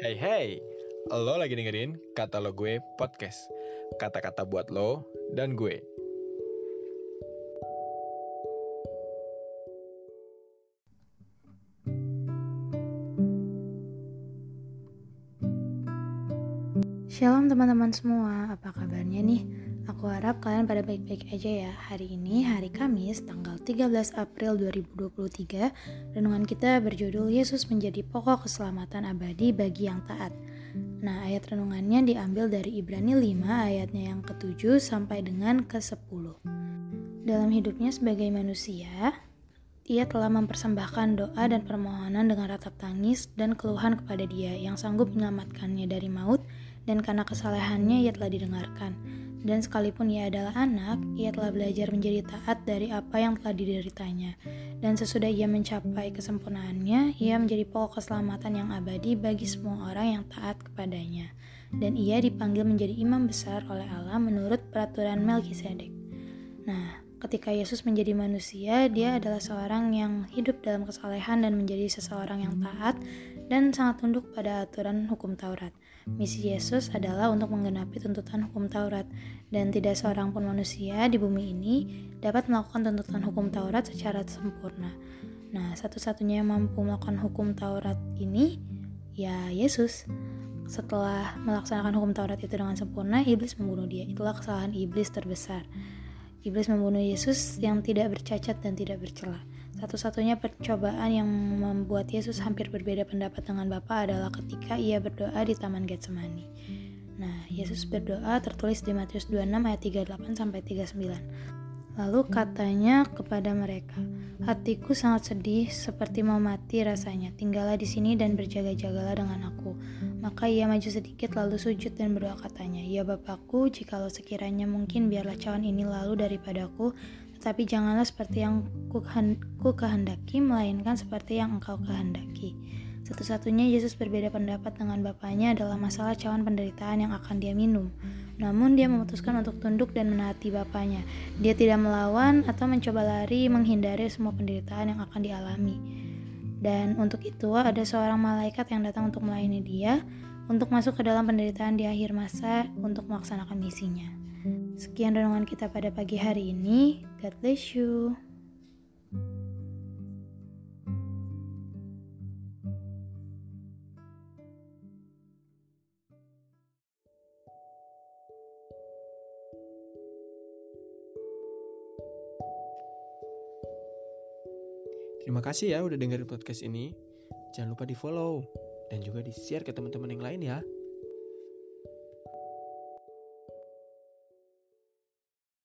Hey hey, lo lagi dengerin kata lo gue podcast. Kata-kata buat lo dan gue. Shalom teman-teman semua, apa kabarnya nih? Aku harap kalian pada baik-baik aja ya. Hari ini hari Kamis, tanggal 13 April 2023. Renungan kita berjudul Yesus menjadi pokok keselamatan abadi bagi yang taat. Nah, ayat renungannya diambil dari Ibrani 5 ayatnya yang ke-7 sampai dengan ke-10. Dalam hidupnya sebagai manusia, ia telah mempersembahkan doa dan permohonan dengan ratap tangis dan keluhan kepada Dia yang sanggup menyelamatkannya dari maut dan karena kesalehannya ia telah didengarkan. Dan sekalipun ia adalah anak, ia telah belajar menjadi taat dari apa yang telah dideritanya. Dan sesudah ia mencapai kesempurnaannya, ia menjadi pokok keselamatan yang abadi bagi semua orang yang taat kepadanya. Dan ia dipanggil menjadi imam besar oleh Allah menurut peraturan Melkisedek. Nah, ketika Yesus menjadi manusia, dia adalah seorang yang hidup dalam kesalehan dan menjadi seseorang yang taat dan sangat tunduk pada aturan hukum Taurat. Misi Yesus adalah untuk menggenapi tuntutan hukum Taurat, dan tidak seorang pun manusia di bumi ini dapat melakukan tuntutan hukum Taurat secara sempurna. Nah, satu-satunya yang mampu melakukan hukum Taurat ini ya Yesus. Setelah melaksanakan hukum Taurat itu dengan sempurna, iblis membunuh dia. Itulah kesalahan iblis terbesar. Iblis membunuh Yesus yang tidak bercacat dan tidak bercela. Satu-satunya percobaan yang membuat Yesus hampir berbeda pendapat dengan Bapa adalah ketika ia berdoa di Taman Getsemani. Nah, Yesus berdoa tertulis di Matius 26 ayat 38 sampai 39. Lalu katanya kepada mereka, "Hatiku sangat sedih seperti mau mati rasanya. Tinggallah di sini dan berjaga-jagalah dengan aku." Maka ia maju sedikit lalu sujud dan berdoa katanya, "Ya Bapakku, jikalau sekiranya mungkin biarlah cawan ini lalu daripadaku, tetapi janganlah seperti yang ku kehendaki, melainkan seperti yang engkau kehendaki. Satu-satunya Yesus berbeda pendapat dengan Bapaknya adalah masalah cawan penderitaan yang akan dia minum. Namun dia memutuskan untuk tunduk dan menaati Bapaknya. Dia tidak melawan atau mencoba lari menghindari semua penderitaan yang akan dialami. Dan untuk itu ada seorang malaikat yang datang untuk melayani dia, untuk masuk ke dalam penderitaan di akhir masa untuk melaksanakan misinya. Sekian renungan kita pada pagi hari ini. God bless you. Terima kasih ya udah dengerin podcast ini. Jangan lupa di follow dan juga di share ke teman-teman yang lain ya.